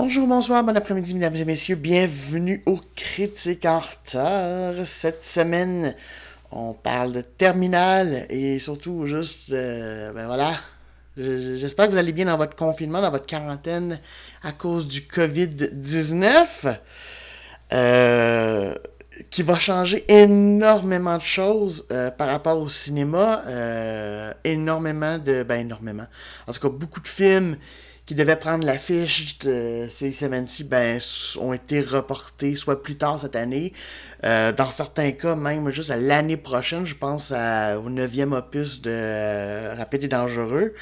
Bonjour, bonsoir, bon après-midi, mesdames et messieurs. Bienvenue au Critique en. Cette semaine, on parle de terminal et surtout juste, euh, ben voilà, j'espère que vous allez bien dans votre confinement, dans votre quarantaine à cause du COVID-19. Euh, qui va changer énormément de choses euh, par rapport au cinéma. énormément de. Ben, énormément. En tout cas, beaucoup de films qui devaient prendre l'affiche de ces semaines-ci ben, ont été reportés soit plus tard cette année, euh, dans certains cas même juste à l'année prochaine, je pense au neuvième opus de euh, Rapide et Dangereux,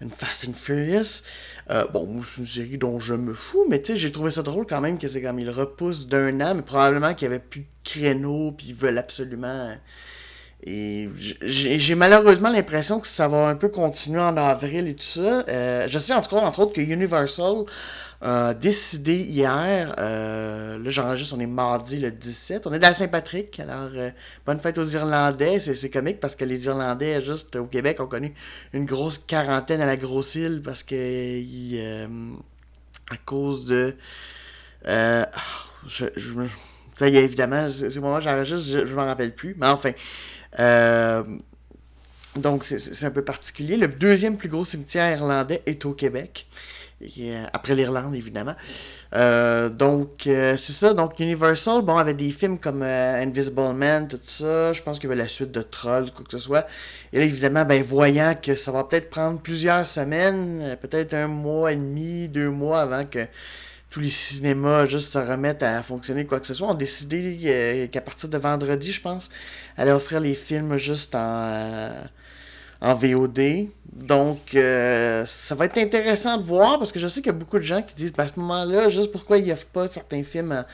une Fast and Furious. Euh, bon, c'est une série dont je me fous, mais tu sais, j'ai trouvé ça drôle quand même que c'est comme il repousse d'un an, mais probablement qu'il n'y avait plus de créneau, puis ils veulent absolument et j'ai malheureusement l'impression que ça va un peu continuer en avril et tout ça. Euh, je sais en tout cas, entre autres, que Universal a décidé hier, euh, là j'enregistre, on est mardi le 17, on est de la Saint-Patrick, alors euh, bonne fête aux Irlandais, c'est comique parce que les Irlandais, juste au Québec, ont connu une grosse quarantaine à la grosse île parce que à cause de... Ah, je, ça y est, évidemment, c'est moi j'enregistre, je, je m'en rappelle plus, mais enfin... Euh, donc, c'est un peu particulier. Le deuxième plus gros cimetière irlandais est au Québec. Euh, après l'Irlande, évidemment. Euh, donc, c'est ça. Donc, Universal, bon, avait des films comme Invisible Man, tout ça. Je pense qu'il y avait la suite de Trolls, quoi que ce soit. Et là, évidemment, ben, voyant que ça va peut-être prendre plusieurs semaines, peut-être un mois et demi, deux mois avant que tous les cinémas juste se remettent à fonctionner quoi que ce soit, ont décidé euh, qu'à partir de vendredi, je pense, allaient offrir les films juste en, euh, en VOD. Donc, euh, ça va être intéressant de voir parce que je sais qu'il y a beaucoup de gens qui disent ben, à ce moment-là, juste pourquoi ils offrent pas certains films en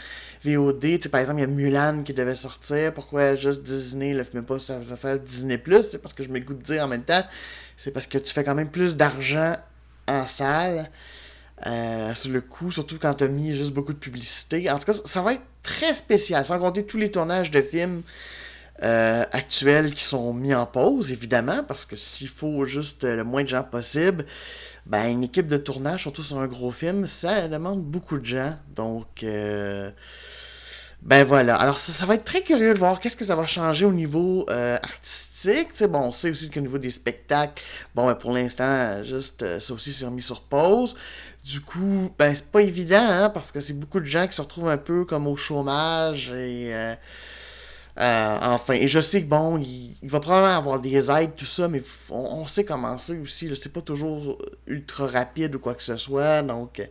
VOD. Tu par exemple, il y a Mulan qui devait sortir. Pourquoi juste Disney le fait pas? Ça va faire Disney Plus C'est parce que je m'écoute dire en même temps, c'est parce que tu fais quand même plus d'argent en salle. Euh, sur le coup, surtout quand tu as mis juste beaucoup de publicité. En tout cas, ça va être très spécial, sans compter tous les tournages de films euh, actuels qui sont mis en pause, évidemment, parce que s'il faut juste le moins de gens possible, ben, une équipe de tournage, surtout sur un gros film, ça demande beaucoup de gens. Donc, euh, ben voilà. Alors, ça, va être très curieux de voir qu'est-ce que ça va changer au niveau artistique. Bon, on sait aussi qu'au niveau des spectacles, bon, ben, pour l'instant, juste ça aussi s'est remis sur pause. Du coup, ben c'est pas évident, hein, parce que c'est beaucoup de gens qui se retrouvent un peu comme au chômage et euh, euh, enfin. Et je sais que bon, il, va probablement avoir des aides, tout ça, mais on, sait comment c'est aussi. C'est pas toujours ultra rapide ou quoi que ce soit. Donc.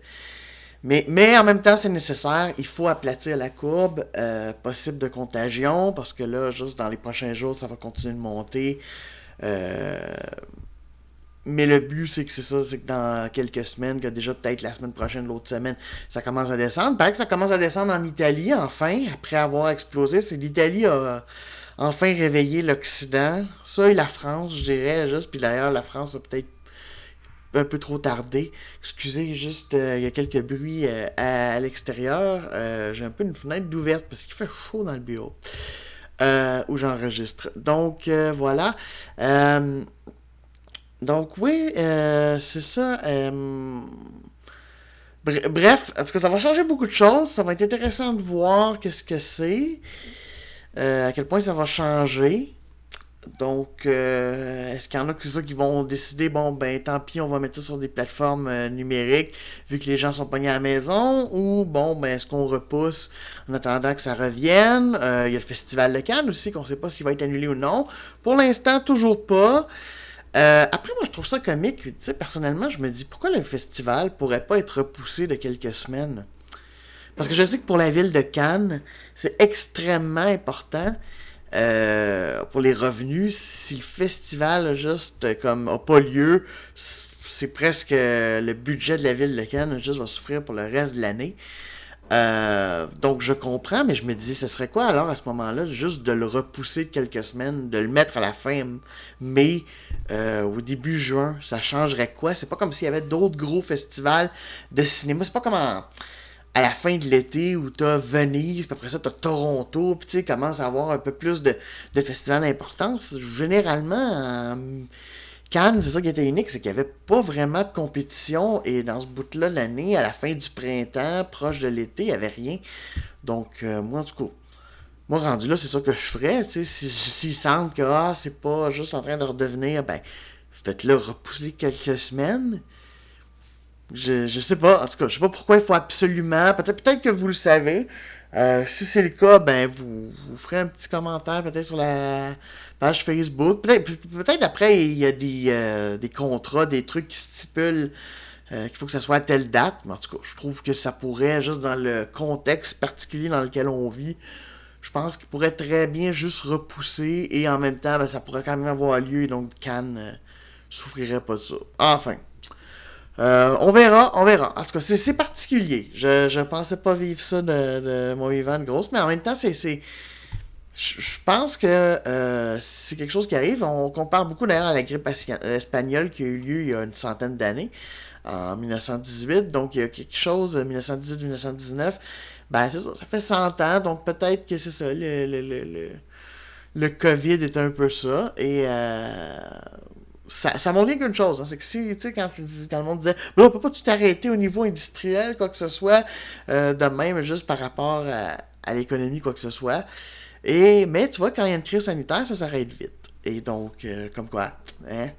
Mais, en même temps, c'est nécessaire. Il faut aplatir la courbe euh, possible de contagion parce que là, juste dans les prochains jours, ça va continuer de monter. Euh, mais le but, c'est que c'est ça, c'est que dans quelques semaines, que déjà peut-être la semaine prochaine, l'autre semaine, ça commence à descendre. Pareil que ça commence à descendre en Italie, enfin, après avoir explosé. C'est l'Italie a enfin réveillé l'Occident. Ça et la France, je dirais, juste. Puis d'ailleurs, la France a peut-être un peu trop tardé. Excusez, juste, euh, il y a quelques bruits euh, à, l'extérieur. Euh, j'ai un peu une fenêtre d'ouverte parce qu'il fait chaud dans le bureau où j'enregistre. Donc, voilà. Donc oui, c'est ça. Bref, en tout cas, ça va changer beaucoup de choses. Ça va être intéressant de voir qu'est-ce que c'est, à quel point ça va changer. Donc, est-ce qu'il y en a que c'est ça qui vont décider, bon, ben tant pis, on va mettre ça sur des plateformes numériques vu que les gens sont pognés à la maison, ou bon, ben est-ce qu'on repousse en attendant que ça revienne? Il y a le Festival de Cannes aussi, qu'on ne sait pas s'il va être annulé ou non. Pour l'instant, toujours pas. Euh, après, moi, je trouve ça comique. Tu sais, personnellement, je me dis pourquoi le festival pourrait pas être repoussé de quelques semaines? Parce que je sais que pour la ville de Cannes, c'est extrêmement important euh, pour les revenus. Si le festival juste comme a pas lieu, c'est presque le budget de la ville de Cannes juste va souffrir pour le reste de l'année. Euh, donc je comprends, mais je me dis, ce serait quoi alors à ce moment-là, juste de le repousser quelques semaines, de le mettre à la fin mai, euh, au début juin, ça changerait quoi? C'est pas comme s'il y avait d'autres gros festivals de cinéma. C'est pas comme en, à la fin de l'été où t'as Venise, puis après ça t'as Toronto, puis tu commence à avoir un peu plus de, festivals d'importance. Généralement, Cannes, c'est ça qui était unique, c'est qu'il n'y avait pas vraiment de compétition, et dans ce bout-là l'année, à la fin du printemps, proche de l'été, il n'y avait rien. Donc, euh, moi, en tout cas, moi, rendu là, c'est ça que je ferais. S'ils si, sentent que ah, c'est pas juste en train de redevenir, ben, faites-le repousser quelques semaines. Je, je sais pas, en tout cas, je sais pas pourquoi il faut absolument. Peut-être peut que vous le savez. Euh, si c'est le cas, ben vous, vous ferez un petit commentaire peut-être sur la page Facebook. Peut-être peut après, il y a des, euh, des contrats, des trucs qui stipulent euh, qu'il faut que ça soit à telle date. Mais en tout cas, je trouve que ça pourrait, juste dans le contexte particulier dans lequel on vit, je pense qu'il pourrait très bien juste repousser et en même temps, ben, ça pourrait quand même avoir lieu. Donc Cannes souffrirait pas de ça. Enfin. Euh, on verra, on verra. En tout cas, c'est particulier. Je, je pensais pas vivre ça de, de mon vivant de grosse, mais en même temps, c'est. Je pense que euh, c'est quelque chose qui arrive. On compare beaucoup d'ailleurs à la grippe espagnole qui a eu lieu il y a une centaine d'années, en 1918. Donc, il y a quelque chose, 1918-1919. Ben, c'est ça, ça fait 100 ans. Donc, peut-être que c'est ça. Le, le, le, le, COVID est un peu ça. Et euh, ça, montre bien qu'une chose, hein, c'est que si, tu sais, quand, le monde disait, mais on peut pas tout arrêter au niveau industriel, quoi que ce soit, euh, de même, juste par rapport à, l'économie, quoi que ce soit. Et, mais tu vois, quand il y a une crise sanitaire, ça s'arrête vite. Et donc, euh, comme quoi, hein.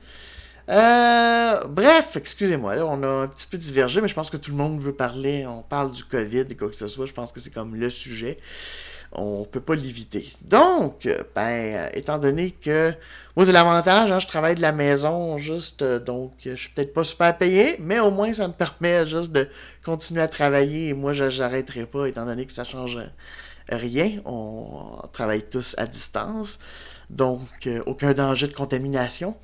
Euh, bref, excusez-moi, on a un petit peu divergé, mais je pense que tout le monde veut parler. On parle du COVID et quoi que ce soit. Je pense que c'est comme le sujet on peut pas l'éviter. Donc, ben, étant donné que moi c'est l'avantage, hein, je travaille de la maison juste, euh, donc je suis peut-être pas super payé, mais au moins ça me permet juste de continuer à travailler et moi j'arrêterai pas étant donné que ça change rien. On travaille tous à distance, donc euh, aucun danger de contamination.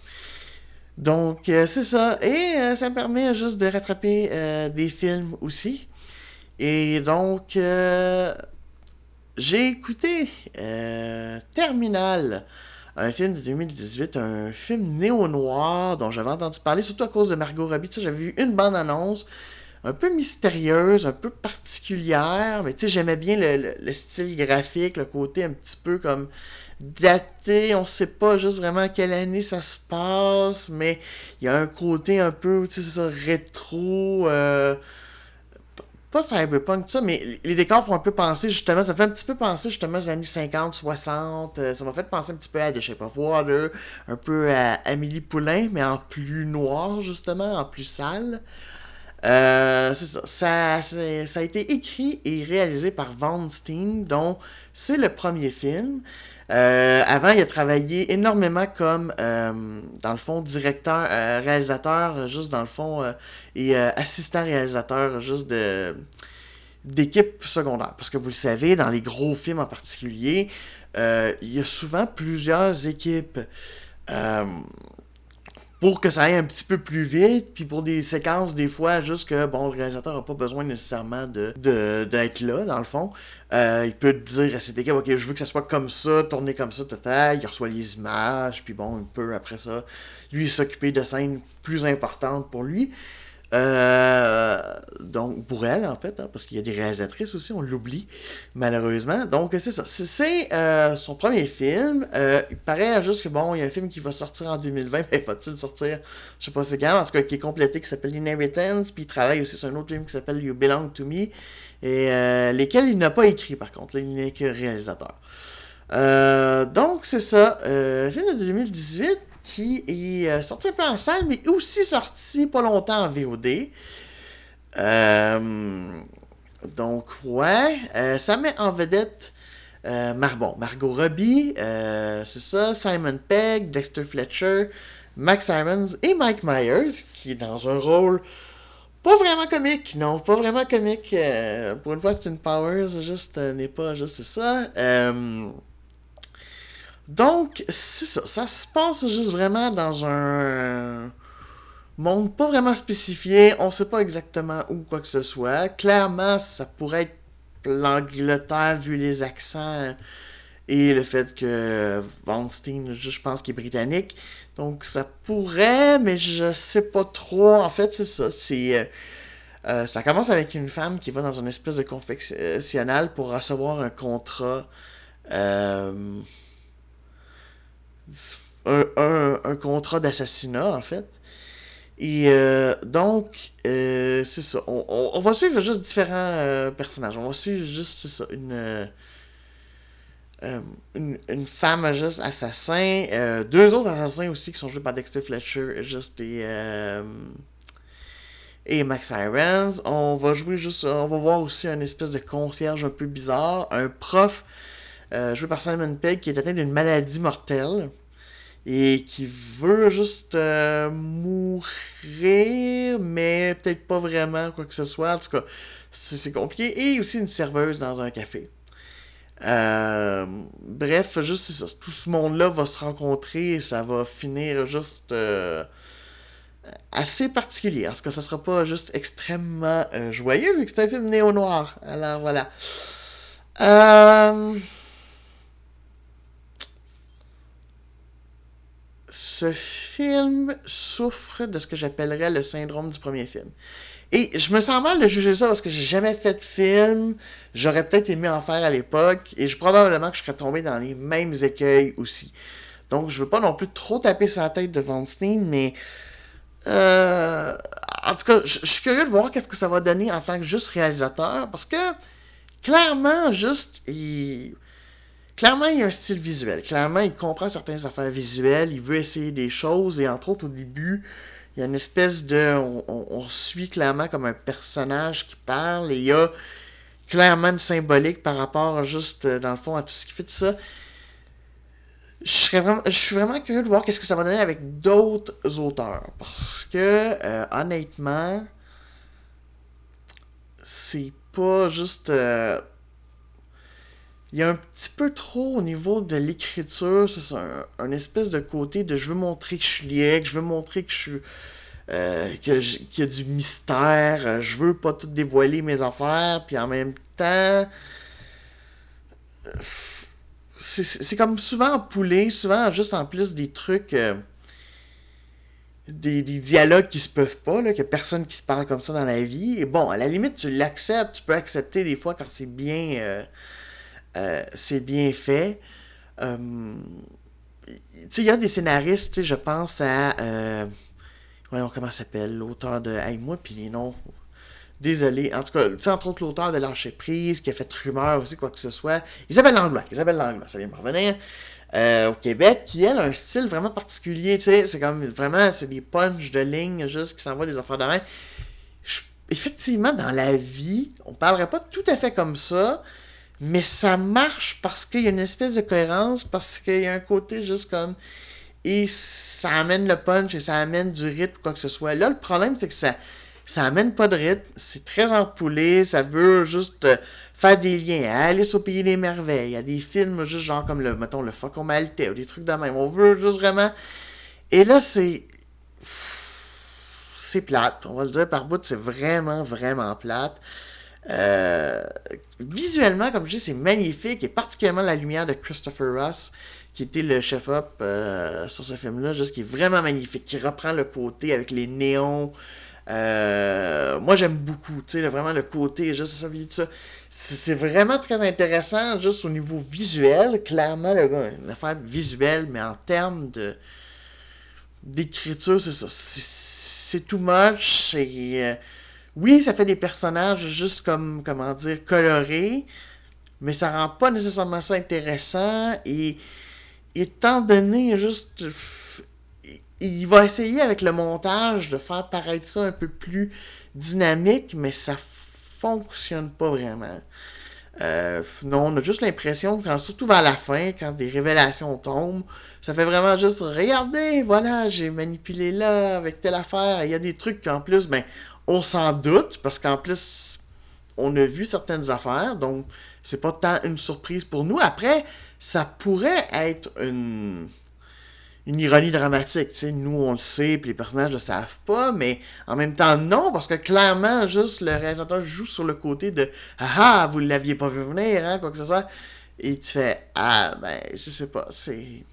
Donc euh, c'est ça, et ça me permet juste de rattraper des films aussi. Et donc, j'ai écouté euh, Terminal, un film de 2018, un film néo-noir dont j'avais entendu parler, surtout à cause de Margot Robbie. J'avais vu une bande-annonce un peu mystérieuse, un peu particulière, mais tu sais, j'aimais bien le, style graphique, le côté un petit peu comme daté, on sait pas juste vraiment quelle année ça se passe, mais il y a un côté un peu, tu sais, ça, rétro, euh, pas cyberpunk, ça, mais les décors font un peu penser, justement, ça fait un petit peu penser, justement, aux années 50, 60. Euh, ça m'a fait penser un petit peu à The Shape of Water, un peu à Amélie Poulain, mais en plus noir, justement, en plus sale. Euh, ça. Ça, ça, a été écrit et réalisé par Von Steen, dont c'est le premier film. Euh, avant, il a travaillé énormément comme, euh, dans le fond, directeur, euh, réalisateur, juste dans le fond, et assistant réalisateur, juste de d'équipe secondaire. Parce que vous le savez, dans les gros films en particulier, il y a souvent plusieurs équipes pour que ça aille un petit peu plus vite, puis pour des séquences, des fois, juste que, bon, le réalisateur n'a pas besoin nécessairement de, d'être là, dans le fond. Euh, il peut dire à cette équipe, ok, je veux que ça soit comme ça, tourner comme ça, tata, il reçoit les images, puis bon, il peut, après ça, lui s'occuper de scènes plus importantes pour lui. Euh, donc, pour elle, en fait, hein, parce qu'il y a des réalisatrices aussi, on l'oublie, malheureusement. Donc, c'est ça. C'est euh, son premier film. Euh, il paraît juste que, bon, il y a un film qui va sortir en 2020, mais va-t-il sortir, je sais pas c'est quand, en tout cas, qui est complété, qui s'appelle Inheritance, puis il travaille aussi sur un autre film qui s'appelle You Belong to Me, et lesquels il n'a pas écrit, par contre, il n'est que réalisateur. donc, c'est ça. film de 2018 qui est euh, sorti un peu en salle, mais aussi sorti pas longtemps en VOD. Euh, donc, ouais, euh, ça met en vedette Mar Margot Robbie, c'est ça, Simon Pegg, Dexter Fletcher, Max Simons et Mike Myers, qui est dans un rôle pas vraiment comique, non, pas vraiment comique. pour une fois, c'est une Powers, juste n'est pas juste ça. Donc, c'est ça. Ça se passe juste vraiment dans un monde pas vraiment spécifié. On sait pas exactement où quoi que ce soit. Clairement, ça pourrait être l'Angleterre vu les accents et le fait que Von Steen, je pense qu'il est britannique. Donc, ça pourrait, mais je sais pas trop. En fait, c'est ça. C'est. Euh, Euh, ça commence avec une femme qui va dans une espèce de confectionnal pour recevoir un contrat. Euh, un, contrat d'assassinat, en fait. Et euh, donc, c'est ça. On, va suivre juste différents personnages. On va suivre juste, c'est ça, une, une, femme juste assassin. deux autres assassins aussi qui sont joués par Dexter Fletcher. Juste des et Max Irons. On va jouer juste, on va voir aussi un espèce de concierge un peu bizarre, un prof euh, joué par Simon Pegg qui est atteint d'une maladie mortelle et qui veut juste euh, mourir, mais peut-être pas vraiment quoi que ce soit. En tout cas, c'est compliqué. Et aussi une serveuse dans un café. Euh, bref, juste. Tout ce monde-là va se rencontrer et ça va finir juste assez particulier. Parce que ça sera pas juste extrêmement joyeux, vu que c'est un film néo-noir. Alors voilà. Ce film souffre de ce que j'appellerais le syndrome du premier film. Et je me sens mal de juger ça parce que j'ai jamais fait de film. J'aurais peut-être aimé en faire à l'époque. Et je, probablement que je serais tombé dans les mêmes écueils aussi. Donc je veux pas non plus trop taper sur la tête de Von Steen, mais euh, en tout cas, je suis curieux de voir qu'est-ce que ça va donner en tant que juste réalisateur, parce que clairement, juste, il... clairement, il a un style visuel. Clairement, il comprend certaines affaires visuelles, il veut essayer des choses, et entre autres, au début, il y a une espèce de... On, suit clairement comme un personnage qui parle, et il y a clairement une symbolique par rapport juste, dans le fond, à tout ce qui fait de ça je, vraiment, je suis vraiment curieux de voir qu'est-ce que ça va donner avec d'autres auteurs. Parce que, euh, honnêtement, c'est pas juste. Euh, il y a un petit peu trop au niveau de l'écriture. C'est un, espèce de côté de je veux montrer que je suis lié, que je veux montrer que je suis. Euh, qu'il y a du mystère, je veux pas tout dévoiler mes affaires, puis en même temps c'est comme souvent poulet, souvent juste en plus des trucs. Euh, des, dialogues qui se peuvent pas, là, que personne qui se parle comme ça dans la vie. Et bon, à la limite, tu l'acceptes, tu peux accepter des fois quand c'est bien. Euh, euh, c'est bien fait. sais, il y a des scénaristes, je pense à. voyons comment s'appelle, l'auteur de Hey, moi, puis les noms Désolé. En tout cas, entre autres, l'auteur de Lâcher Prise, qui a fait Rumeur aussi, quoi que ce soit. Isabelle Langlois. Isabelle Langlois, ça vient me revenir. Euh, au Québec, qui, elle, a un style vraiment particulier, tu sais. C'est comme vraiment, c'est des punches de ligne, juste qui s'envoient des affaires de main. Effectivement, dans la vie, on parlerait pas tout à fait comme ça, mais ça marche parce qu'il y a une espèce de cohérence, parce qu'il y a un côté juste comme. Et ça amène le punch et ça amène du rythme, quoi que ce soit. Là, le problème, c'est que ça ça amène pas de rythme, c'est très empoulé, ça veut juste euh, faire des liens. Alice au pays des merveilles, il y a des films juste genre comme le, mettons, le Faucon Maltais ou des trucs de même. On veut juste vraiment. Et là, c'est. C'est plate, on va le dire par bout, c'est vraiment, vraiment plate. Euh, visuellement, comme je dis, c'est magnifique, et particulièrement la lumière de Christopher Ross, qui était le chef-op euh, sur ce film-là, juste qui est vraiment magnifique, qui reprend le côté avec les néons, euh, moi, j'aime beaucoup, tu sais, vraiment le côté, juste ça, tout ça. C'est vraiment très intéressant, juste au niveau visuel. Clairement, le gars, une affaire visuelle, mais en termes de d'écriture, c'est ça. C'est too much. Oui, ça fait des personnages juste comme, comment dire, colorés, mais ça rend pas nécessairement ça intéressant. Et étant donné juste il va essayer avec le montage de faire paraître ça un peu plus dynamique, mais ça fonctionne pas vraiment. Euh, non, on a juste l'impression, quand, surtout vers la fin, quand des révélations tombent, ça fait vraiment juste regardez, voilà, j'ai manipulé là avec telle affaire. Il y a des trucs qu'en plus, ben, on s'en doute, parce qu'en plus, on a vu certaines affaires, donc c'est pas tant une surprise pour nous. Après, ça pourrait être une ironie dramatique. sais Nous, on le sait, puis les personnages le savent pas, mais en même temps, non, parce que clairement, juste le réalisateur joue sur le côté de Ah ah, vous ne l'aviez pas vu venir, hein, quoi que ce soit. Et tu fais Ah, ben, je sais pas, c'est.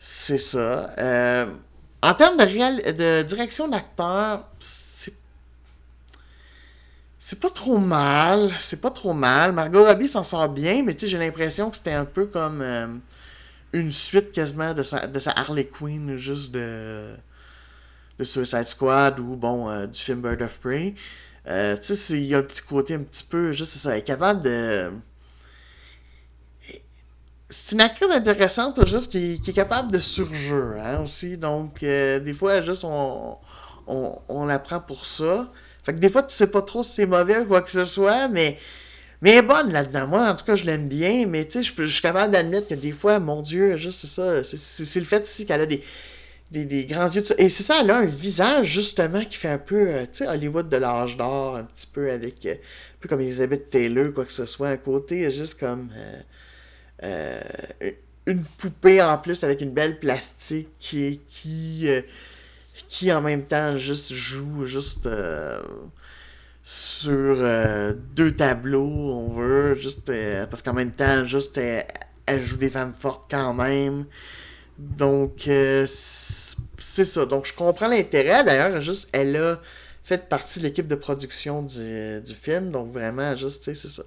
C'est ça. Euh, en termes de, réel... de direction d'acteur. C'est pas trop mal. C'est pas trop mal. Margot Robbie s'en sort bien, mais tu sais, j'ai l'impression que c'était un peu comme euh, une suite quasiment de sa, de sa Harley Quinn, juste de, de Suicide Squad ou bon, euh, du film Bird of Prey. Euh, tu sais, il y a un petit côté un petit peu, juste ça, elle est capable de. C'est une actrice intéressante, juste qui, qui est capable de surjeu, hein, aussi. Donc, des fois, juste, on, on, on la prend pour ça. Fait que des fois, tu sais pas trop si c'est mauvais ou quoi que ce soit, mais. Mais elle est bonne là-dedans. Moi, en tout cas, je l'aime bien, mais tu sais, je, suis capable d'admettre que des fois, mon Dieu, juste c'est ça. C'est le fait aussi qu'elle a des, des, grands yeux. Et c'est ça, elle a un visage, justement, qui fait un peu, euh, tu sais, Hollywood de l'âge d'or, un petit peu avec. Euh, un peu comme Elizabeth Taylor, quoi que ce soit. Un côté, juste comme. Euh, une poupée en plus avec une belle plastique qui qui en même temps juste joue juste euh, sur euh, deux tableaux, on veut, juste euh, parce qu'en même temps, juste elle joue des femmes fortes quand même. Donc c'est ça. Donc je comprends l'intérêt. D'ailleurs, juste elle a fait partie de l'équipe de production du, du, film. Donc vraiment, juste, c'est ça.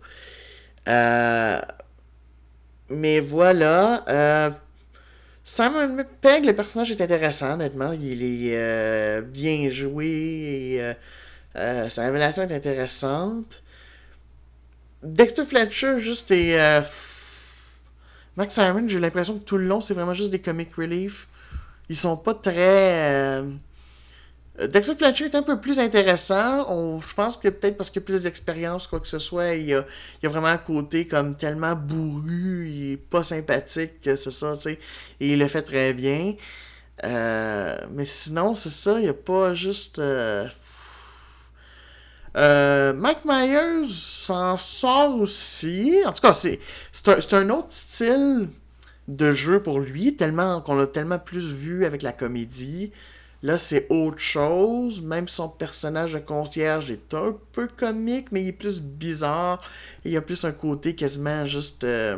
mais voilà. Simon Pegg, le personnage est intéressant, honnêtement. Il est euh, bien joué et euh, euh, sa révélation est intéressante. Dexter Fletcher, juste est. Max Simon, j'ai l'impression que tout le long, c'est vraiment juste des comic relief. Ils sont pas très. Euh, Dexter Fletcher est un peu plus intéressant. je pense que peut-être parce qu'il a plus d'expérience, quoi que ce soit, il y a, vraiment un côté comme tellement bourru et pas sympathique que c'est ça, tu sais. Et il le fait très bien. Euh, mais sinon, c'est ça, il n'y a pas juste. Euh, Mike Myers s'en sort aussi. En tout cas, c'est, c'est, un, un autre style de jeu pour lui, tellement qu'on l'a tellement plus vu avec la comédie. Là, c'est autre chose. Même son personnage de concierge est un peu comique, mais il est plus bizarre. Il y a plus un côté quasiment juste. Euh,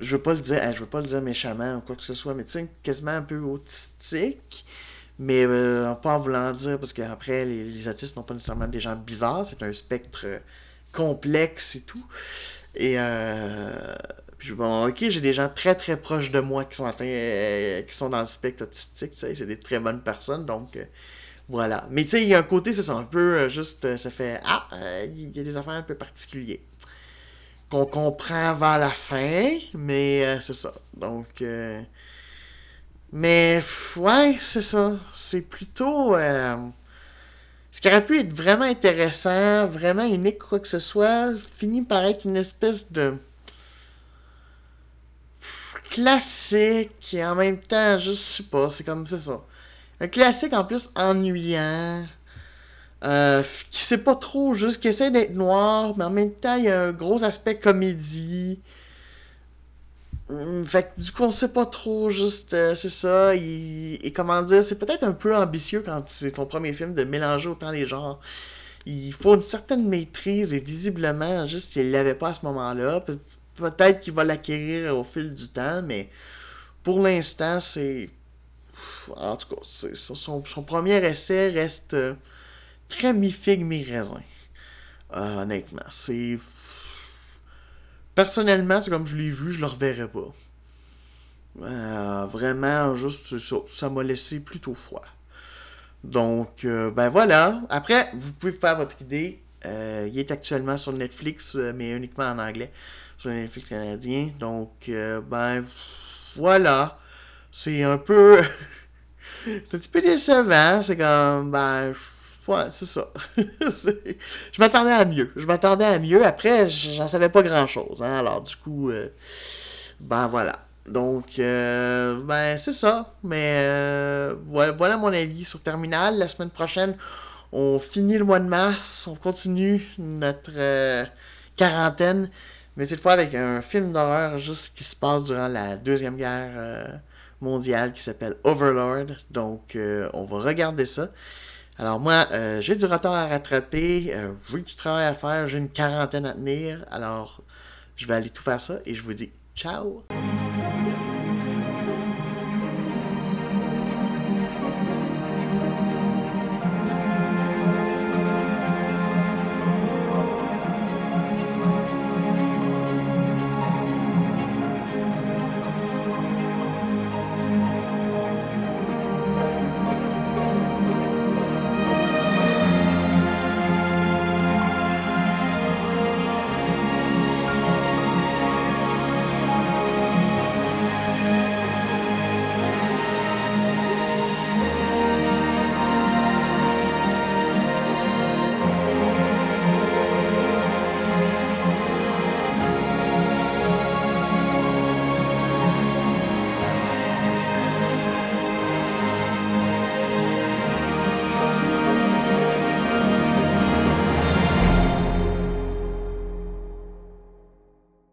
je veux pas le dire, hein, je veux pas le dire méchamment ou quoi que ce soit, mais tu quasiment un peu autistique. Mais euh, pas en voulant dire, parce qu'après, les, les autistes n'ont pas nécessairement des gens bizarres, c'est un spectre complexe et tout. Et euh, puis bon, ok, j'ai des gens très très proches de moi qui sont atteints, euh, qui sont dans le spectre autistique, tu sais, c'est des très bonnes personnes, donc euh, voilà. Mais tu sais, il y a un côté, c'est un peu euh, juste, ça fait, ah, il y a des affaires un peu particuliers. Qu'on comprend vers la fin, mais c'est ça. Donc, mais ouais, c'est ça. C'est plutôt. ce qui aurait pu être vraiment intéressant, vraiment unique, quoi que ce soit, finit par être une espèce de classique et en même temps, je sais pas, c'est comme ça. Un classique en plus ennuyant. Euh, qui sait pas trop, juste qui essaie d'être noir, mais en même temps, il y a un gros aspect comédie. Hum, fait que du coup, on sait pas trop, juste, euh, c'est ça. et comment dire, c'est peut-être un peu ambitieux quand c'est ton premier film de mélanger autant les genres. Il faut une certaine maîtrise et visiblement, juste, il l'avait pas à ce moment-là. Peut-être qu'il va l'acquérir au fil du temps, mais pour l'instant, c'est. En tout cas, son, premier essai reste euh, très mi-figue, mi-raisin. Euh, honnêtement. C'est. Personnellement, c'est comme je l'ai vu, je le reverrai pas. Euh, vraiment, juste ça. Ça m'a laissé plutôt froid. Donc, ben voilà. Après, vous pouvez faire votre idée. il est actuellement sur Netflix, mais uniquement en anglais sur Netflix canadien. Donc, euh, ben, voilà. C'est un peu. c'est un petit peu décevant. C'est comme, ben, voilà, c'est ça. je m'attendais à mieux. Je m'attendais à mieux. Après, j'en savais pas grand chose. Hein? Alors, du coup, euh, ben, voilà. Donc, euh, ben, c'est ça. Mais voilà, voilà mon avis sur Terminal. La semaine prochaine, on finit le mois de mars. On continue notre quarantaine. Mais cette fois avec un film d'horreur juste qui se passe durant la Deuxième Guerre euh, mondiale qui s'appelle Overlord. Donc, euh, on va regarder ça. Alors moi, euh, j'ai du retard à rattraper, j'ai du travail à faire, j'ai une quarantaine à tenir. Alors, je vais aller tout faire ça et je vous dis ciao!